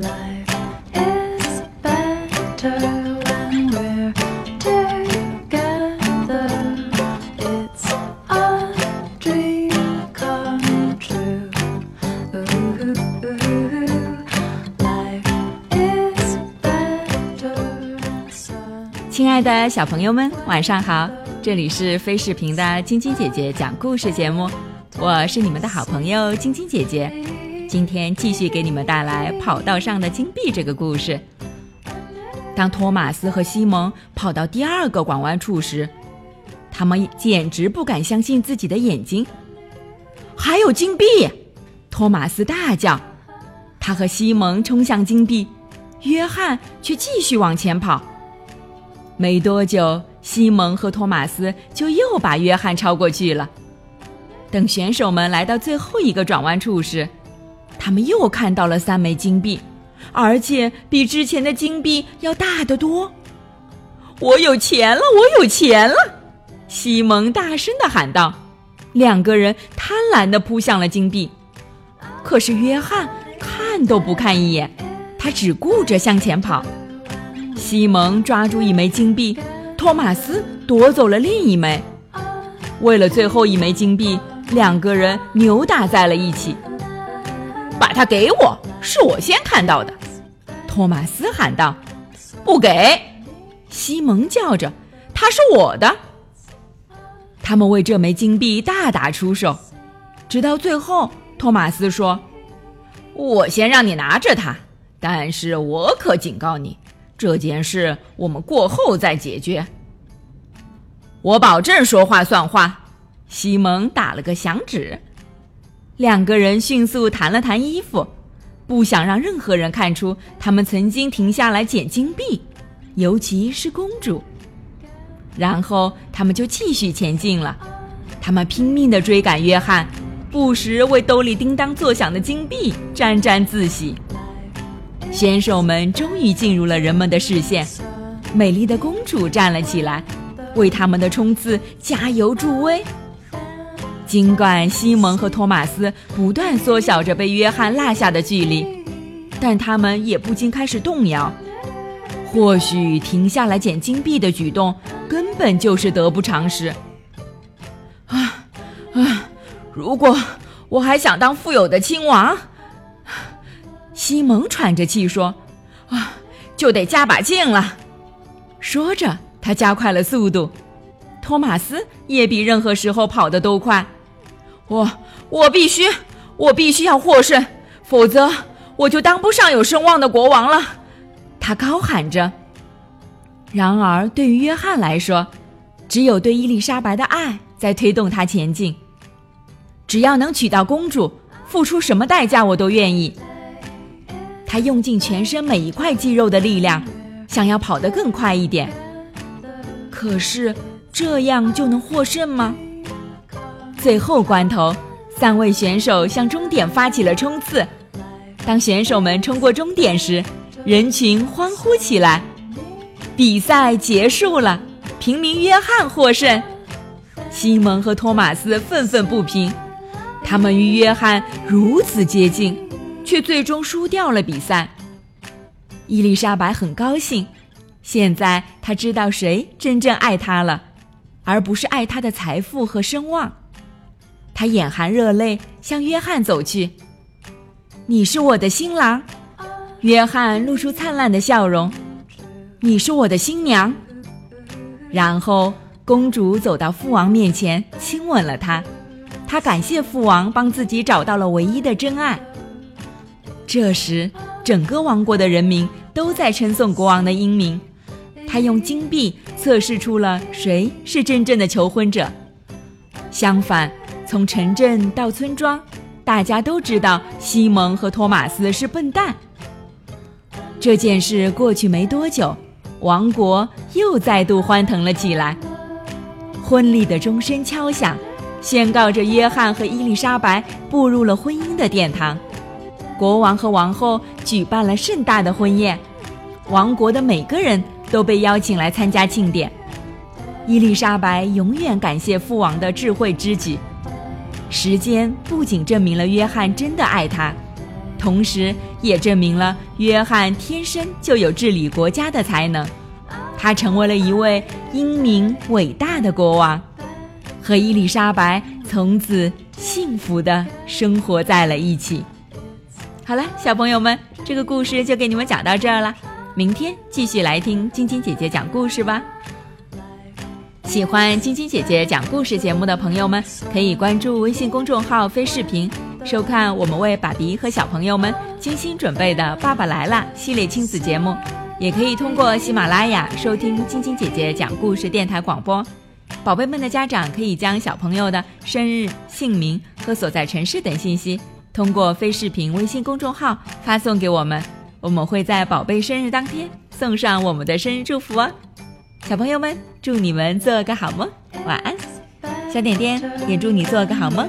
life is better when we're together it's dream come true life is better so 亲爱的小朋友们晚上好，这里是非视频的晶晶姐姐讲故事节目，我是你们的好朋友晶晶姐姐。今天继续给你们带来《跑道上的金币》这个故事。当托马斯和西蒙跑到第二个拐弯处时，他们简直不敢相信自己的眼睛。还有金币！托马斯大叫。他和西蒙冲向金币，约翰却继续往前跑。没多久，西蒙和托马斯就又把约翰超过去了。等选手们来到最后一个转弯处时，他们又看到了三枚金币，而且比之前的金币要大得多。我有钱了！我有钱了！西蒙大声的喊道。两个人贪婪的扑向了金币，可是约翰看都不看一眼，他只顾着向前跑。西蒙抓住一枚金币，托马斯夺走了另一枚。为了最后一枚金币，两个人扭打在了一起。把它给我，是我先看到的。托马斯喊道：“不给！”西蒙叫着：“它是我的。”他们为这枚金币大打出手，直到最后，托马斯说：“我先让你拿着它，但是我可警告你。”这件事我们过后再解决。我保证说话算话。西蒙打了个响指，两个人迅速弹了弹衣服，不想让任何人看出他们曾经停下来捡金币，尤其是公主。然后他们就继续前进了。他们拼命地追赶约翰，不时为兜里叮当作响的金币沾沾自喜。选手们终于进入了人们的视线，美丽的公主站了起来，为他们的冲刺加油助威。尽管西蒙和托马斯不断缩小着被约翰落下的距离，但他们也不禁开始动摇。或许停下来捡金币的举动根本就是得不偿失。啊啊！如果我还想当富有的亲王。西蒙喘着气说：“啊，就得加把劲了。”说着，他加快了速度。托马斯也比任何时候跑得都快。我，我必须，我必须要获胜，否则我就当不上有声望的国王了。他高喊着。然而，对于约翰来说，只有对伊丽莎白的爱在推动他前进。只要能娶到公主，付出什么代价我都愿意。他用尽全身每一块肌肉的力量，想要跑得更快一点。可是这样就能获胜吗？最后关头，三位选手向终点发起了冲刺。当选手们冲过终点时，人群欢呼起来。比赛结束了，平民约翰获胜。西蒙和托马斯愤愤不平，他们与约翰如此接近。却最终输掉了比赛。伊丽莎白很高兴，现在她知道谁真正爱她了，而不是爱她的财富和声望。她眼含热泪向约翰走去：“你是我的新郎。”约翰露出灿烂的笑容：“你是我的新娘。”然后公主走到父王面前，亲吻了他。她感谢父王帮自己找到了唯一的真爱。这时，整个王国的人民都在称颂国王的英明。他用金币测试出了谁是真正的求婚者。相反，从城镇到村庄，大家都知道西蒙和托马斯是笨蛋。这件事过去没多久，王国又再度欢腾了起来。婚礼的钟声敲响，宣告着约翰和伊丽莎白步入了婚姻的殿堂。国王和王后举办了盛大的婚宴，王国的每个人都被邀请来参加庆典。伊丽莎白永远感谢父王的智慧之举。时间不仅证明了约翰真的爱她，同时也证明了约翰天生就有治理国家的才能。他成为了一位英明伟大的国王，和伊丽莎白从此幸福的生活在了一起。好了，小朋友们，这个故事就给你们讲到这儿了。明天继续来听晶晶姐姐讲故事吧。喜欢晶晶姐姐讲故事节目的朋友们，可以关注微信公众号“飞视频”，收看我们为爸比和小朋友们精心准备的《爸爸来了》系列亲子节目。也可以通过喜马拉雅收听晶晶姐姐讲故事电台广播。宝贝们的家长可以将小朋友的生日、姓名和所在城市等信息，通过飞视频微信公众号发送给我们，我们会在宝贝生日当天送上我们的生日祝福哦。小朋友们，祝你们做个好梦，晚安。小点点也祝你做个好梦，